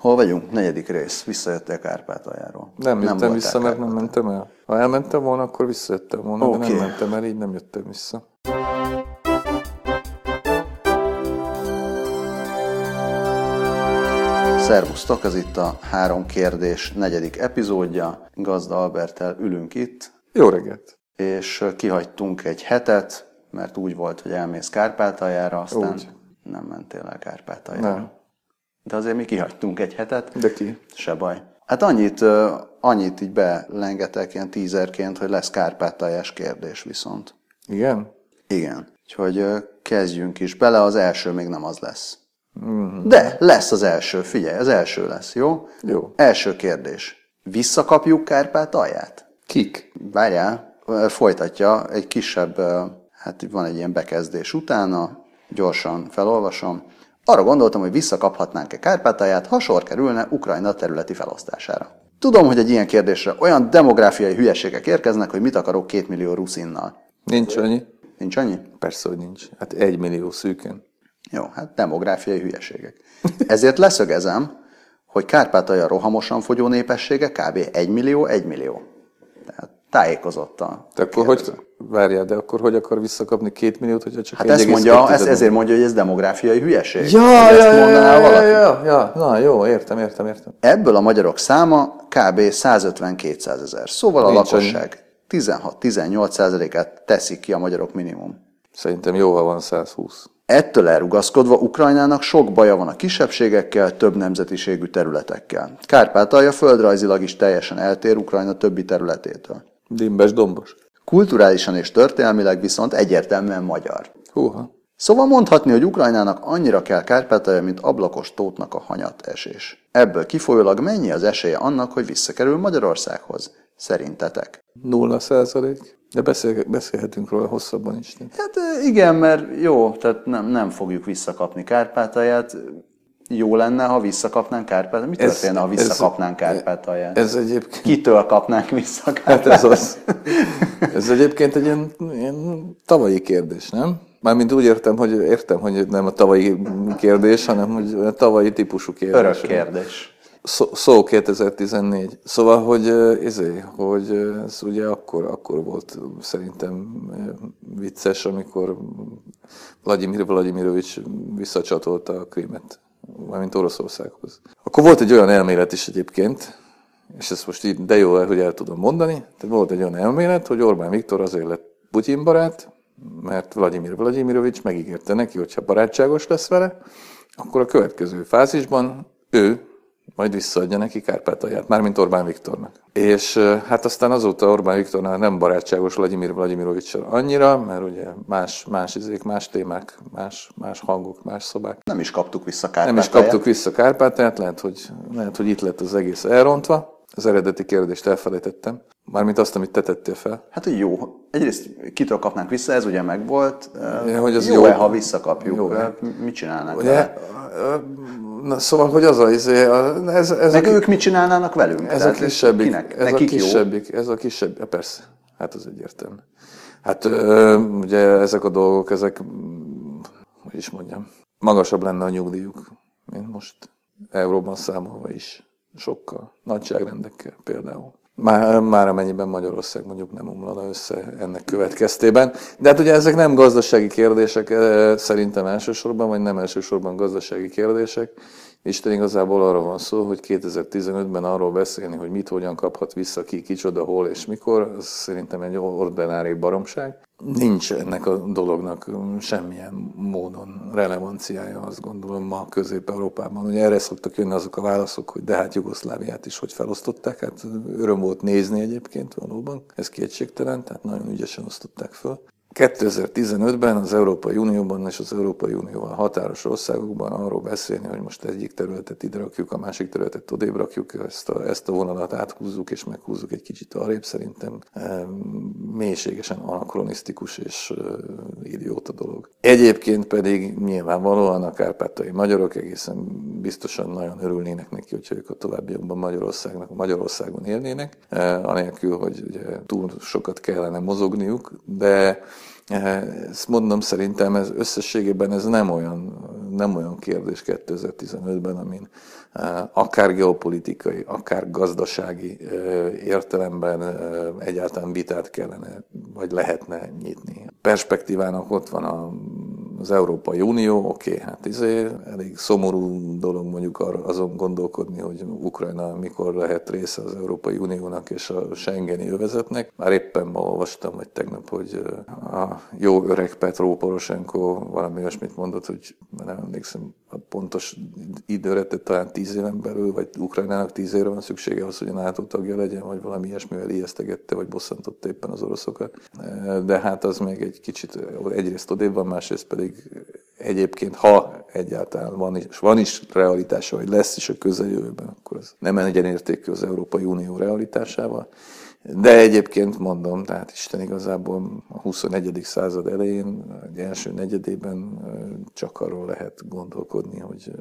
Hol vagyunk? Negyedik rész. Visszajöttél Kárpátaljáról. Nem, nem jöttem vissza, mert nem mentem el. Ha elmentem volna, akkor visszajöttem volna, de Oké. nem mentem el, így nem jöttem vissza. Szervusztok, ez itt a három kérdés negyedik epizódja. Gazda Albertel ülünk itt, Jó reggelt! és kihagytunk egy hetet, mert úgy volt, hogy elmész Kárpátaljára, aztán Úgy. nem mentél el Kárpátaljára. Nem. De azért mi kihagytunk egy hetet, De ki? se baj. Hát annyit, annyit így belengetek ilyen tízerként, hogy lesz Kárpátaljás kérdés viszont. Igen? Igen. Úgyhogy kezdjünk is bele, az első még nem az lesz. De lesz az első, figyelj, az első lesz, jó? Jó. Első kérdés. Visszakapjuk Kárpátalját? Kik? Várjál, folytatja egy kisebb, hát van egy ilyen bekezdés utána, gyorsan felolvasom. Arra gondoltam, hogy visszakaphatnánk-e Kárpátalját, ha sor kerülne Ukrajna területi felosztására. Tudom, hogy egy ilyen kérdésre olyan demográfiai hülyeségek érkeznek, hogy mit akarok két millió ruszinnal. Nincs annyi? Nincs annyi? Persze, hogy nincs. Hát egy millió szűken. Jó, hát demográfiai hülyeségek. Ezért leszögezem, hogy Kárpátalja rohamosan fogyó népessége kb. 1 millió, 1 millió. Tehát tájékozottan. De akkor hogy, várjál, de akkor hogy akar visszakapni két milliót, hogyha csak Hát 1,2 ezt mondja, millió? ezért mondja, hogy ez demográfiai hülyeség. Ja, ja, ezt ja, ja, valaki. ja, ja, na jó, értem, értem, értem. Ebből a magyarok száma kb. 150-200 ezer. Szóval a Nincs lakosság 16-18 százalékát teszik ki a magyarok minimum. Szerintem jó, ha van 120. Ettől elrugaszkodva Ukrajnának sok baja van a kisebbségekkel, több nemzetiségű területekkel. Kárpátalja földrajzilag is teljesen eltér Ukrajna többi területétől. Dimbes, dombos. Kulturálisan és történelmileg viszont egyértelműen magyar. Húha. Szóval mondhatni, hogy Ukrajnának annyira kell Kárpátalja, mint ablakos tótnak a hanyat esés. Ebből kifolyólag mennyi az esélye annak, hogy visszakerül Magyarországhoz? Szerintetek? Nulla százalék. De beszél, beszélhetünk róla hosszabban is. nem? Hát igen, mert jó, tehát nem, nem fogjuk visszakapni Kárpátalját. Jó lenne, ha visszakapnánk Kárpátalját. Mi Ez- történne, ha ez- visszakapnánk Kárpátalját? Ez egyébként, Kitől kapnánk vissza hát Kárpátalját? ez az. Ez egyébként egy ilyen, ilyen tavalyi kérdés, nem? Mármint úgy értem, hogy értem, hogy nem a tavalyi kérdés, hanem hogy a tavalyi típusú kérdés. Örök kérdés. Szó, szó 2014. Szóval, hogy izé, hogy ez ugye akkor, akkor volt szerintem vicces, amikor Vladimir Vladimirovics visszacsatolta a Krímet, mármint Oroszországhoz. Akkor volt egy olyan elmélet is egyébként, és ezt most így de jó, hogy el tudom mondani, tehát volt egy olyan elmélet, hogy Orbán Viktor azért lett Putyin barát, mert Vladimir Vladimirovics megígérte neki, hogyha barátságos lesz vele, akkor a következő fázisban ő majd visszaadja neki Kárpátalját, mármint Orbán Viktornak. És hát aztán azóta Orbán Viktornál nem barátságos Vladimir Vladimirovicsal annyira, mert ugye más, más izék, más témák, más, más hangok, más szobák. Nem is kaptuk vissza Nem Kárpátalját. is kaptuk vissza Kárpátalját, lehet hogy, lehet, hogy itt lett az egész elrontva. Az eredeti kérdést elfelejtettem. Mármint azt, amit te tettél fel. Hát, hogy jó. Egyrészt kitől kapnánk vissza, ez ugye megvolt. Ja, hogy az jó, jó. ha visszakapjuk. Jó. Hát Mit csinálnánk Ugye? vele? Na, szóval, hogy az a, izé, a ez, ez, Meg a, ők mit csinálnának velünk? ez a kisebbik, Kinek? ez a Nekik jó? kisebbik, ez a kisebb, ja, persze, hát az egyértelmű. Hát ö, ugye ezek a dolgok, ezek, hogy is mondjam, magasabb lenne a nyugdíjuk, mint most euróban számolva is. Sokkal, nagyságrendekkel például. Már, már amennyiben Magyarország mondjuk nem omlana össze ennek következtében. De hát ugye ezek nem gazdasági kérdések eh, szerintem elsősorban, vagy nem elsősorban gazdasági kérdések. Isten igazából arra van szó, hogy 2015-ben arról beszélni, hogy mit hogyan kaphat vissza ki, kicsoda, hol és mikor, az szerintem egy ordinári baromság. Nincs ennek a dolognak semmilyen módon relevanciája, azt gondolom ma Közép-Európában. Ugye erre szoktak jönni azok a válaszok, hogy de hát Jugoszláviát is hogy felosztották, hát öröm volt nézni egyébként valóban, ez kétségtelen, tehát nagyon ügyesen osztották föl. 2015-ben az Európai Unióban és az Európai Unióval határos országokban arról beszélni, hogy most egyik területet ide rakjuk, a másik területet odébb rakjuk, ezt a, ezt a vonalat áthúzzuk és meghúzzuk egy kicsit arrébb, szerintem eh, mélységesen anakronisztikus és eh, idióta dolog. Egyébként pedig nyilvánvalóan a kárpátai magyarok egészen biztosan nagyon örülnének neki, hogyha ők a továbbiakban Magyarországnak, Magyarországon élnének, eh, anélkül, hogy ugye túl sokat kellene mozogniuk, de Ezt mondom, szerintem ez összességében ez nem olyan nem olyan kérdés 2015-ben, amin akár geopolitikai, akár gazdasági értelemben egyáltalán vitát kellene, vagy lehetne nyitni. Perspektívának ott van a az Európai Unió, oké, hát izé, elég szomorú dolog mondjuk azon gondolkodni, hogy Ukrajna mikor lehet része az Európai Uniónak és a Schengeni övezetnek. Már éppen ma olvastam, vagy tegnap, hogy a jó öreg Petro Poroshenko valami olyasmit mondott, hogy nem emlékszem a pontos időre, tehát talán tíz éven belül, vagy Ukrajnának tíz évre van szüksége ahhoz, hogy a NATO tagja legyen, vagy valami ilyesmivel ijesztegette, vagy bosszantotta éppen az oroszokat. De hát az még egy kicsit egyrészt odébb van, másrészt pedig egyébként, ha egyáltalán van is, van is realitása, vagy lesz is a közeljövőben, akkor az nem egyenértékű az Európai Unió realitásával. De egyébként mondom, tehát Isten igazából a 21. század elején, egy első negyedében csak arról lehet gondolkodni, hogy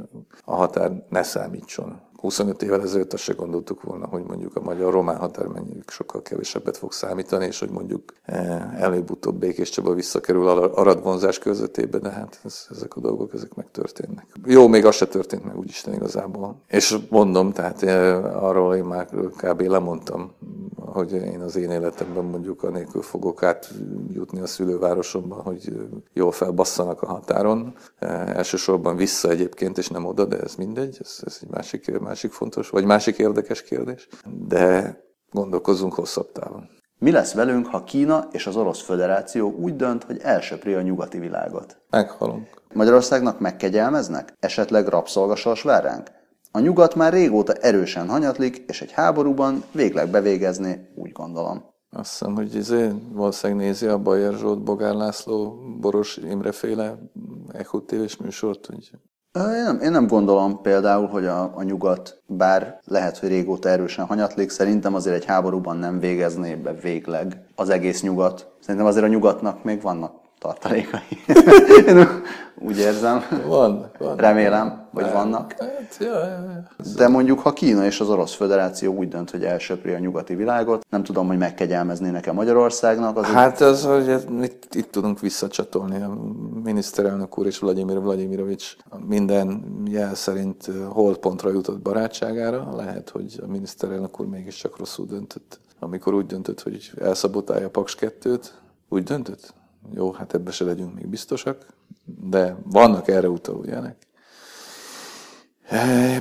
a határ ne számítson 25 évvel ezelőtt azt se gondoltuk volna, hogy mondjuk a magyar-román határ sokkal kevesebbet fog számítani, és hogy mondjuk eh, előbb-utóbb Békés Csaba visszakerül aradvonzás közöttébe, de hát ez, ezek a dolgok, ezek megtörténnek. Jó, még az se történt meg úgyisten igazából. És mondom, tehát eh, arról én már kb. lemondtam, hogy én az én életemben mondjuk anélkül fogok átjutni a szülővárosomban, hogy jól felbasszanak a határon. Eh, elsősorban vissza egyébként, és nem oda, de ez mindegy, ez, ez egy másik, másik fontos, vagy másik érdekes kérdés. De gondolkozzunk hosszabb távon. Mi lesz velünk, ha Kína és az Orosz Föderáció úgy dönt, hogy elsöpri a nyugati világot? Meghalunk. Magyarországnak megkegyelmeznek? Esetleg rabszolgasors vár ránk? A nyugat már régóta erősen hanyatlik, és egy háborúban végleg bevégezni, úgy gondolom. Azt hiszem, hogy izé, valószínűleg nézi a Bajer Zsolt, Bogár László, Boros Imre féle Echo TV-s műsort, hogy én nem, én nem gondolom például, hogy a, a nyugat, bár lehet, hogy régóta erősen hanyatlik, szerintem azért egy háborúban nem végezné be végleg az egész nyugat. Szerintem azért a nyugatnak még vannak tartalékai. Én úgy érzem. Van, van. Remélem, hogy van. vannak. Hát, ja, ja, ja. De mondjuk, ha Kína és az Orosz Föderáció úgy dönt, hogy elsöpri a nyugati világot, nem tudom, hogy megkegyelmeznének nekem Magyarországnak. Az hát az, hogy itt, itt tudunk visszacsatolni. A miniszterelnök úr és Vladimir Vladimirovics minden jel szerint holdpontra jutott barátságára. Lehet, hogy a miniszterelnök úr mégiscsak rosszul döntött. Amikor úgy döntött, hogy elszabotálja Paks 2-t, úgy döntött? Jó, hát ebbe se legyünk még biztosak, de vannak erre utaló jelek.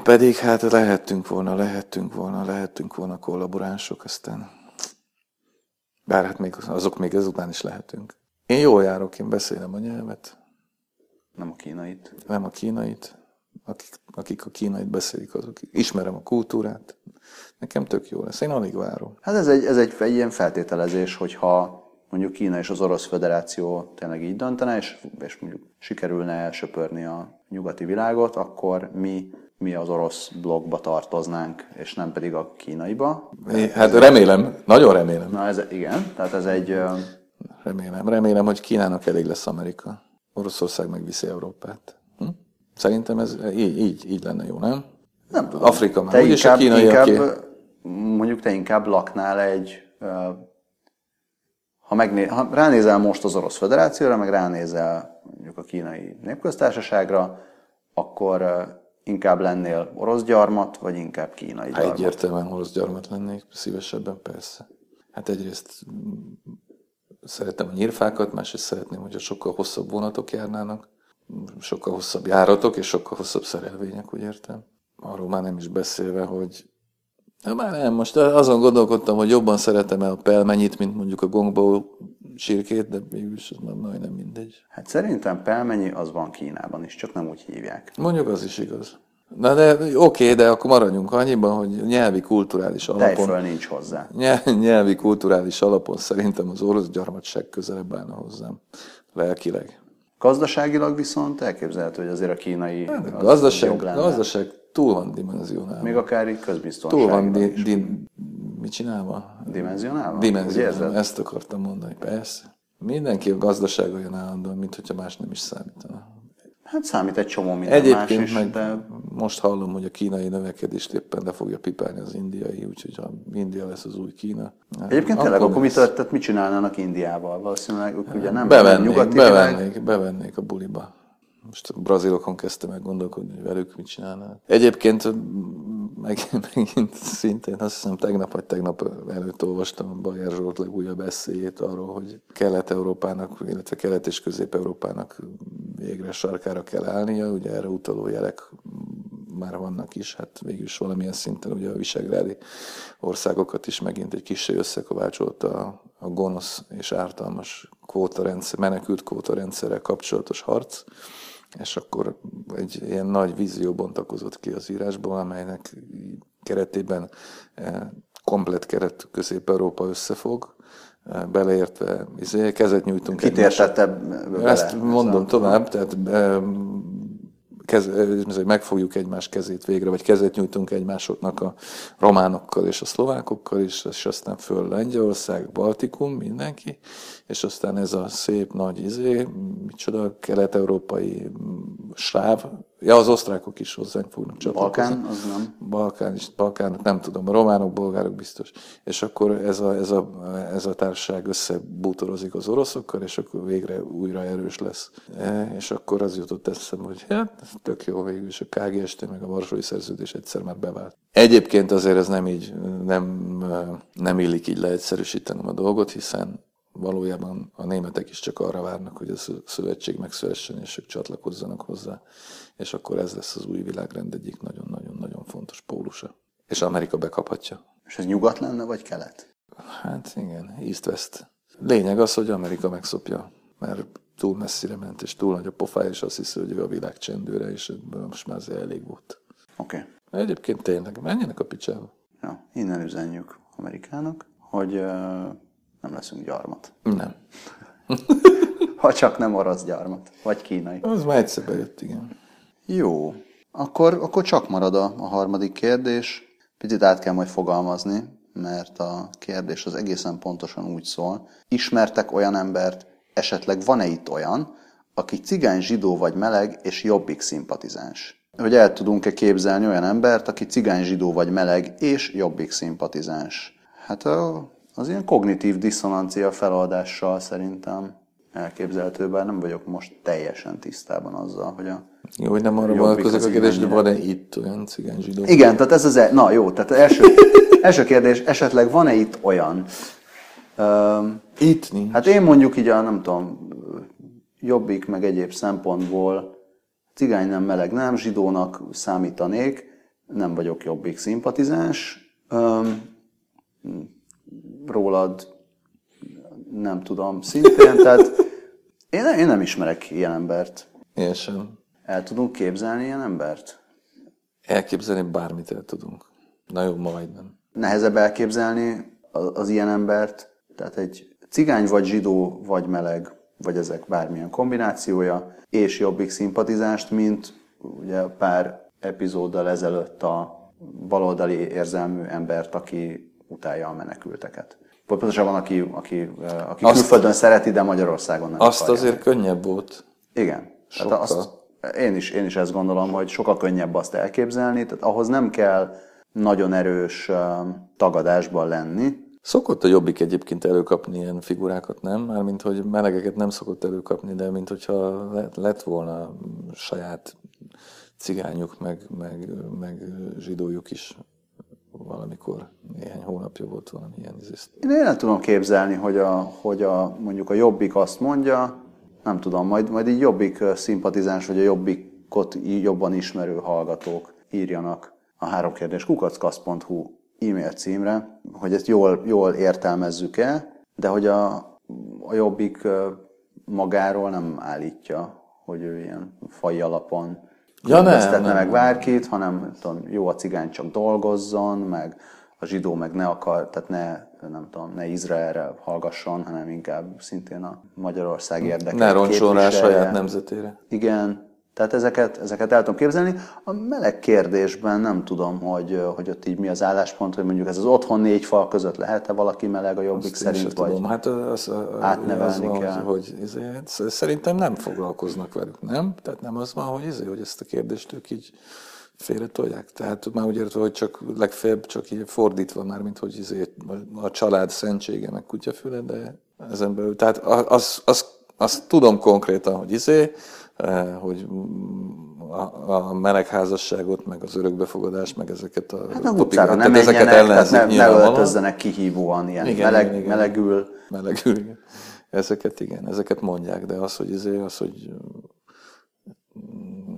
Pedig hát lehettünk volna, lehettünk volna, lehettünk volna kollaboránsok, aztán bár hát még, azok még ezután is lehetünk. Én jól járok, én beszélem a nyelvet. Nem a kínait. Nem a kínait. Akik, akik a kínait beszélik, azok ismerem a kultúrát. Nekem tök jó lesz. Én alig várom. Hát ez egy, ez egy, egy ilyen feltételezés, hogyha mondjuk Kína és az Orosz Föderáció tényleg így döntene, és, és mondjuk sikerülne elsöpörni a nyugati világot, akkor mi mi az orosz blogba tartoznánk, és nem pedig a kínaiba. É, hát remélem, nagyon remélem. Na ez, igen, tehát ez egy... Remélem, remélem, hogy Kínának elég lesz Amerika. Oroszország megviszi Európát. Hm? Szerintem ez így, így, így lenne jó, nem? Nem tudom. Afrika már, úgyis a kínai, inkább, aki... Mondjuk te inkább laknál egy ha, megné, ha ránézel most az Orosz Föderációra, meg ránézel mondjuk a kínai népköztársaságra, akkor inkább lennél orosz gyarmat, vagy inkább kínai gyarmat? Egyértelműen orosz gyarmat lennék, szívesebben persze. Hát egyrészt szeretem a nyírfákat, másrészt szeretném, hogyha sokkal hosszabb vonatok járnának, sokkal hosszabb járatok és sokkal hosszabb szerelvények, úgy értem. Arról már nem is beszélve, hogy Na már nem, most azon gondolkodtam, hogy jobban szeretem el a pelmenyit, mint mondjuk a gongbó sírkét, de mégis az már majdnem mindegy. Hát szerintem pelmenyi az van Kínában is, csak nem úgy hívják. Mondjuk az is igaz. Na de oké, okay, de akkor maradjunk annyiban, hogy nyelvi kulturális alapon... Tejföl nincs hozzá. Nyelvi kulturális alapon szerintem az orosz gyarmatság közelebb állna hozzám. Lelkileg. Gazdaságilag viszont elképzelhető, hogy azért a kínai hát, az gazdaság, gazdaság túl van dimenzionálva. Még akár így közbiztonságban Túl van di, di, mit csinálva? Dimenzionálva? Dimenzionálva, ezt akartam mondani, persze. Mindenki a gazdasága jön állandóan, mint hogyha más nem is számítana. Hát számít egy csomó minden Egyébként más is, meg de... most hallom, hogy a kínai növekedést éppen le fogja pipálni az indiai, úgyhogy ha India lesz az új Kína. Hát Egyébként tényleg akkor mit, tehát mit csinálnának Indiával? Valószínűleg ők ugye nem bevennék, nyugati bevennék, bevennék a buliba. Most a brazilokon kezdte meg gondolkodni, hogy velük mit csinálnak. Egyébként meg, megint szintén azt hiszem tegnap vagy tegnap előtt olvastam Bajer Zsolt legújabb eszéjét arról, hogy Kelet-Európának, illetve Kelet- és Közép-Európának végre sarkára kell állnia, ugye erre utaló jelek már vannak is, hát végül is valamilyen szinten ugye a visegrádi országokat is megint egy kicsi összekovácsolt a, a gonosz és ártalmas kvótarendszer, menekült kvótarendszerrel kapcsolatos harc, és akkor egy ilyen nagy vízió bontakozott ki az írásból, amelynek keretében eh, komplet keret Közép-Európa összefog, eh, beleértve, izé, kezet nyújtunk. Kitértette bele? Ezt mondom tovább, tehát eh, kez, megfogjuk egymás kezét végre, vagy kezet nyújtunk egymásoknak a románokkal és a szlovákokkal is, és aztán föl Lengyelország, Baltikum, mindenki, és aztán ez a szép nagy izé, micsoda, kelet-európai sláv, ja, az osztrákok is hozzánk fognak csatlakozni. Balkán, az nem. Balkán is, Balkánok nem tudom, a románok, bolgárok biztos. És akkor ez a, ez a, ez a társaság összebútorozik az oroszokkal, és akkor végre újra erős lesz. E, és akkor az jutott eszem, hogy hát, ez tök jó végül, és a KGST meg a Varsói Szerződés egyszer már bevált. Egyébként azért ez nem így, nem, nem illik így leegyszerűsítenem a dolgot, hiszen valójában a németek is csak arra várnak, hogy a szövetség megszülessen, és ők csatlakozzanak hozzá, és akkor ez lesz az új világrend egyik nagyon-nagyon-nagyon fontos pólusa. És Amerika bekaphatja. És ez nyugat lenne, vagy kelet? Hát igen, East-West. Lényeg az, hogy Amerika megszopja, mert túl messzire ment, és túl nagy a pofája, és azt hiszi, hogy ő a világ csendőre, és most már azért elég volt. Oké. Okay. Egyébként tényleg, menjenek a picsába. Ja, innen üzenjük Amerikának, hogy uh nem leszünk gyarmat. Nem. ha csak nem orosz gyarmat, vagy kínai. Az már egyszer bejött, igen. Jó. Akkor, akkor csak marad a, a harmadik kérdés. Picit át kell majd fogalmazni, mert a kérdés az egészen pontosan úgy szól. Ismertek olyan embert, esetleg van-e itt olyan, aki cigány, zsidó vagy meleg és jobbik szimpatizáns? Hogy el tudunk-e képzelni olyan embert, aki cigány, zsidó vagy meleg és jobbik szimpatizáns? Hát a az ilyen kognitív diszonancia feloldással szerintem elképzelhető, bár nem vagyok most teljesen tisztában azzal, hogy a Jó, hogy nem arra vonatkozik a kérdés, hogy van-e itt olyan cigány zsidó? Igen, tehát ez az, e- na jó, tehát első, első kérdés, esetleg van-e itt olyan? Uh, itt nincs. Hát én mondjuk így a, nem tudom, jobbik, meg egyéb szempontból cigány nem, meleg nem, zsidónak számítanék, nem vagyok jobbik szimpatizáns. Um, rólad nem tudom szintén, tehát én, én nem ismerek ilyen embert. Én sem. El tudunk képzelni ilyen embert? Elképzelni bármit el tudunk. Na jó, majdnem. Nehezebb elképzelni az, az ilyen embert, tehát egy cigány vagy zsidó vagy meleg, vagy ezek bármilyen kombinációja, és jobbik szimpatizást, mint ugye pár epizóddal ezelőtt a baloldali érzelmű embert, aki utálja a menekülteket. Vagy pontosabban, aki, aki, aki azt, külföldön szereti, de Magyarországon nem Azt akarja. azért könnyebb volt. Igen. Tehát azt, én, is, én is ezt gondolom, hogy sokkal könnyebb azt elképzelni, tehát ahhoz nem kell nagyon erős tagadásban lenni. Szokott a Jobbik egyébként előkapni ilyen figurákat, nem? Mármint, hogy melegeket nem szokott előkapni, de mint hogyha lett volna saját cigányuk, meg, meg, meg zsidójuk is valamikor néhány hónapja volt valami ilyen izészt. Én nem tudom képzelni, hogy, a, hogy a, mondjuk a Jobbik azt mondja, nem tudom, majd, majd így Jobbik szimpatizáns, vagy a Jobbikot jobban ismerő hallgatók írjanak a három kérdés kukackasz.hu e-mail címre, hogy ezt jól, jól értelmezzük-e, de hogy a, a Jobbik magáról nem állítja, hogy ő ilyen faj alapon ja, nem, nem, meg bárkit, hanem tudom, jó a cigány csak dolgozzon, meg a zsidó meg ne akar, tehát ne, nem tudom, ne Izraelre hallgasson, hanem inkább szintén a Magyarország érdekét Ne roncson rá saját nemzetére. Igen, tehát ezeket, ezeket el tudom képzelni. A meleg kérdésben nem tudom, hogy, hogy ott így mi az álláspont, hogy mondjuk ez az otthon négy fal között lehet-e valaki meleg a jobbik Azt szerint, vagy tudom. hát az, átnevelni az kell. Van, hogy, hogy szerintem nem foglalkoznak velük, nem? Tehát nem az van, hogy, izé, hogy ezt a kérdést ők így félre tolják. Tehát már úgy értve, hogy csak legfeljebb csak így fordítva már, mint hogy izé, a család szentsége meg kutyafüle, de ezen belül. Tehát az, az azt tudom konkrétan, hogy izé, eh, hogy a, a melegházasságot, meg az örökbefogadást, meg ezeket a Hát nem utcára nem menjenek, tehát ne, ne öltözzenek kihívóan ilyen igen, meleg, igen, melegül. Melegül, igen. Ezeket igen, ezeket mondják, de az, hogy izé, az, hogy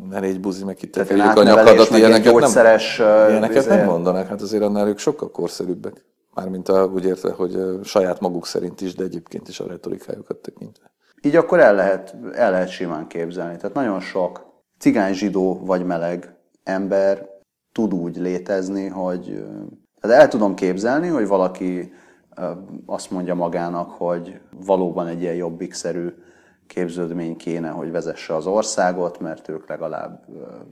ne légy buzi, meg itt a nyakadat, ilyeneket, nem, ilyeneket nem mondanak, hát azért annál ők sokkal korszerűbbek. Mármint a, úgy érte, hogy saját maguk szerint is, de egyébként is a retorikájukat tekintve. Így akkor el lehet, el lehet simán képzelni. Tehát nagyon sok cigány, zsidó vagy meleg ember tud úgy létezni, hogy tehát el tudom képzelni, hogy valaki azt mondja magának, hogy valóban egy ilyen jobbikszerű képződmény kéne, hogy vezesse az országot, mert ők legalább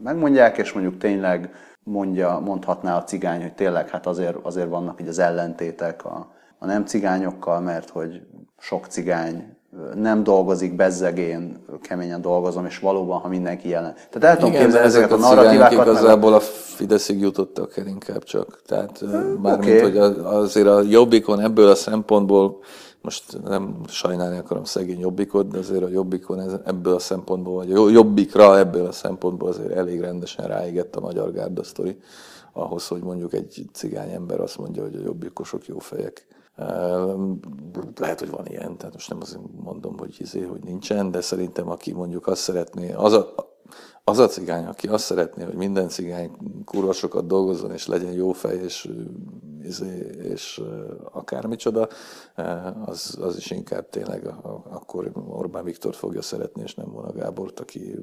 megmondják, és mondjuk tényleg mondja, mondhatná a cigány, hogy tényleg hát azért, azért vannak így az ellentétek a, a nem cigányokkal, mert hogy sok cigány nem dolgozik, bezzegén, keményen dolgozom, és valóban, ha mindenki jelen. Tehát el tudom képzelni ezeket a narratívákat. igazából a Fideszig jutottak el inkább csak. Tehát mármint, okay. hogy azért a Jobbikon ebből a szempontból most nem sajnálni akarom szegény jobbikot, de azért a jobbikon ebből a szempontból, vagy a jobbikra ebből a szempontból azért elég rendesen ráégett a magyar gárda sztori, ahhoz, hogy mondjuk egy cigány ember azt mondja, hogy a jobbikosok jó fejek. Lehet, hogy van ilyen, tehát most nem azért mondom, hogy izé, hogy nincsen, de szerintem aki mondjuk azt szeretné, az a, az a cigány, aki azt szeretné, hogy minden cigány kurva sokat dolgozzon, és legyen jó fej, és, és, és akármicsoda, az, az is inkább tényleg akkor Orbán Viktor fogja szeretni, és nem volna Gábort, aki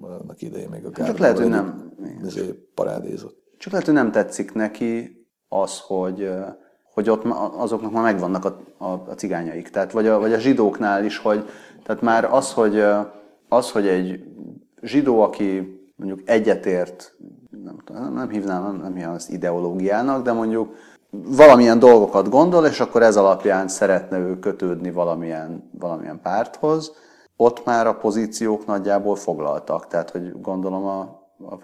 annak idején még a Gábor Csak lehet, hogy nem. parádézott. Csak lehet, hogy nem tetszik neki az, hogy hogy ott azoknak már megvannak a, a, a cigányaik. Tehát, vagy a, vagy a zsidóknál is, hogy tehát már az, hogy, az, hogy egy zsidó, aki mondjuk egyetért, nem, nem hívnám, nem, nem hívnám ezt ideológiának, de mondjuk valamilyen dolgokat gondol, és akkor ez alapján szeretne ő kötődni valamilyen, valamilyen párthoz, ott már a pozíciók nagyjából foglaltak. Tehát, hogy gondolom a,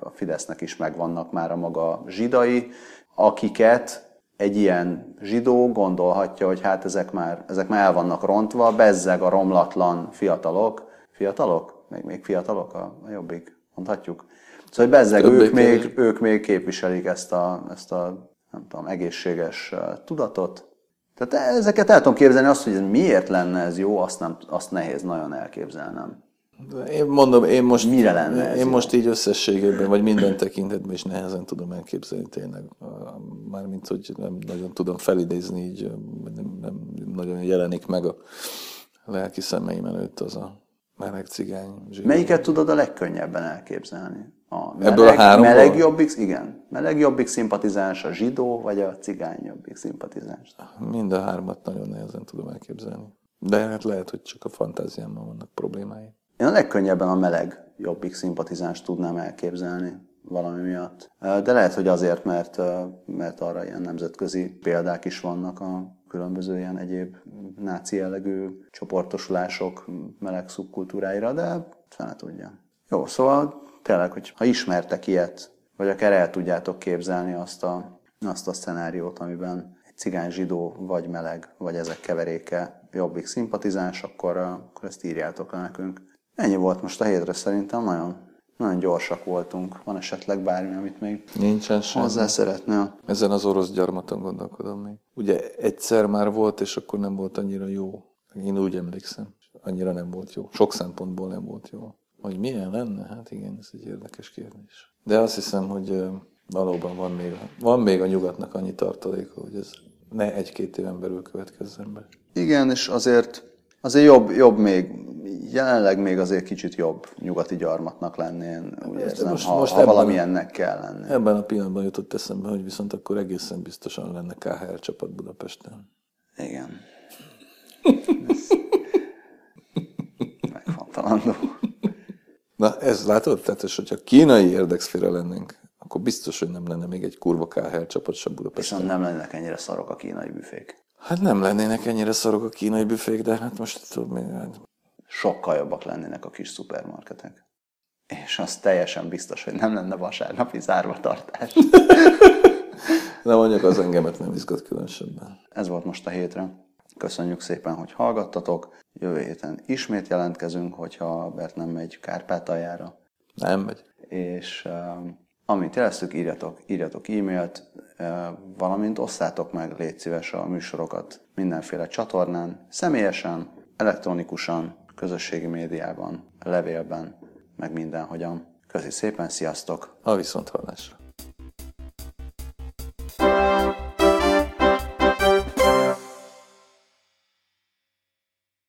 a Fidesznek is megvannak már a maga zsidai, akiket egy ilyen zsidó gondolhatja, hogy hát ezek már, ezek már el vannak rontva, bezzeg a romlatlan fiatalok, fiatalok? Még, még fiatalok a, a jobbik, mondhatjuk. Szóval, hogy bezzeg ők még, ők még képviselik ezt a, ezt a nem tudom, egészséges tudatot. Tehát ezeket el tudom képzelni, azt, hogy miért lenne ez jó, azt, nem, azt nehéz nagyon elképzelnem. Én mondom, én most, Mire lenne ez én jó? most így összességében, vagy minden tekintetben is nehezen tudom elképzelni tényleg. Mármint, hogy nem nagyon tudom felidézni, így nem, nem nagyon jelenik meg a lelki szemeim előtt az a meleg cigány. Zsír. Melyiket tudod a legkönnyebben elképzelni? A meleg, Ebből a három Meleg jobbik, igen. Meleg jobbik szimpatizáns, a zsidó, vagy a cigány jobbik szimpatizáns? Mind a hármat nagyon nehezen tudom elképzelni. De hát lehet, hogy csak a fantáziámmal vannak problémái. Én a legkönnyebben a meleg jobbik szimpatizáns tudnám elképzelni valami miatt. De lehet, hogy azért, mert, mert arra ilyen nemzetközi példák is vannak a különböző ilyen egyéb náci jellegű csoportosulások meleg szubkultúráira, de fene tudja. Jó, szóval tényleg, hogy ha ismertek ilyet, vagy akár el tudjátok képzelni azt a, azt a szenáriót, amiben egy cigány zsidó, vagy meleg, vagy ezek keveréke jobbik szimpatizáns, akkor, akkor ezt írjátok le nekünk. Ennyi volt most a hétre szerintem, nagyon, nagyon gyorsak voltunk. Van esetleg bármi, amit még Nincsen sem. hozzá szeretnél? Ezen az orosz gyarmaton gondolkodom még. Ugye egyszer már volt, és akkor nem volt annyira jó. Én úgy emlékszem. Annyira nem volt jó. Sok szempontból nem volt jó. Hogy milyen lenne? Hát igen, ez egy érdekes kérdés. De azt hiszem, hogy valóban van még, van még a nyugatnak annyi tartaléka, hogy ez ne egy-két éven belül következzen be. Igen, és azért, azért jobb, jobb még, jelenleg még azért kicsit jobb nyugati gyarmatnak lenni, én úgy érzem, most, ha, most ha valamilyennek kell lenni. Ebben a pillanatban jutott eszembe, hogy viszont akkor egészen biztosan lenne KHL csapat Budapesten. Igen. Megfontolandó. Na, ez látod? Tehát, és hogyha kínai érdekszféra lennénk, akkor biztos, hogy nem lenne még egy kurva KHL csapat sem Budapesten. Viszont nem lennének ennyire szarok a kínai büfék. Hát nem lennének ennyire szarok a kínai büfék, de hát most tudom. Hát- Sokkal jobbak lennének a kis szupermarketek. És az teljesen biztos, hogy nem lenne vasárnapi zárvatartás. de mondjuk az engemet nem izgat különösebben. Ez volt most a hétre. Köszönjük szépen, hogy hallgattatok. Jövő héten ismét jelentkezünk, hogyha Bert nem megy Kárpátaljára. Nem megy. És uh, amit jeleztük, írjatok, írjatok e-mailt, uh, valamint osszátok meg, légy szíves a műsorokat mindenféle csatornán, személyesen, elektronikusan, közösségi médiában, levélben, meg mindenhogyan. Köszi szépen, sziasztok! A viszont hallásra.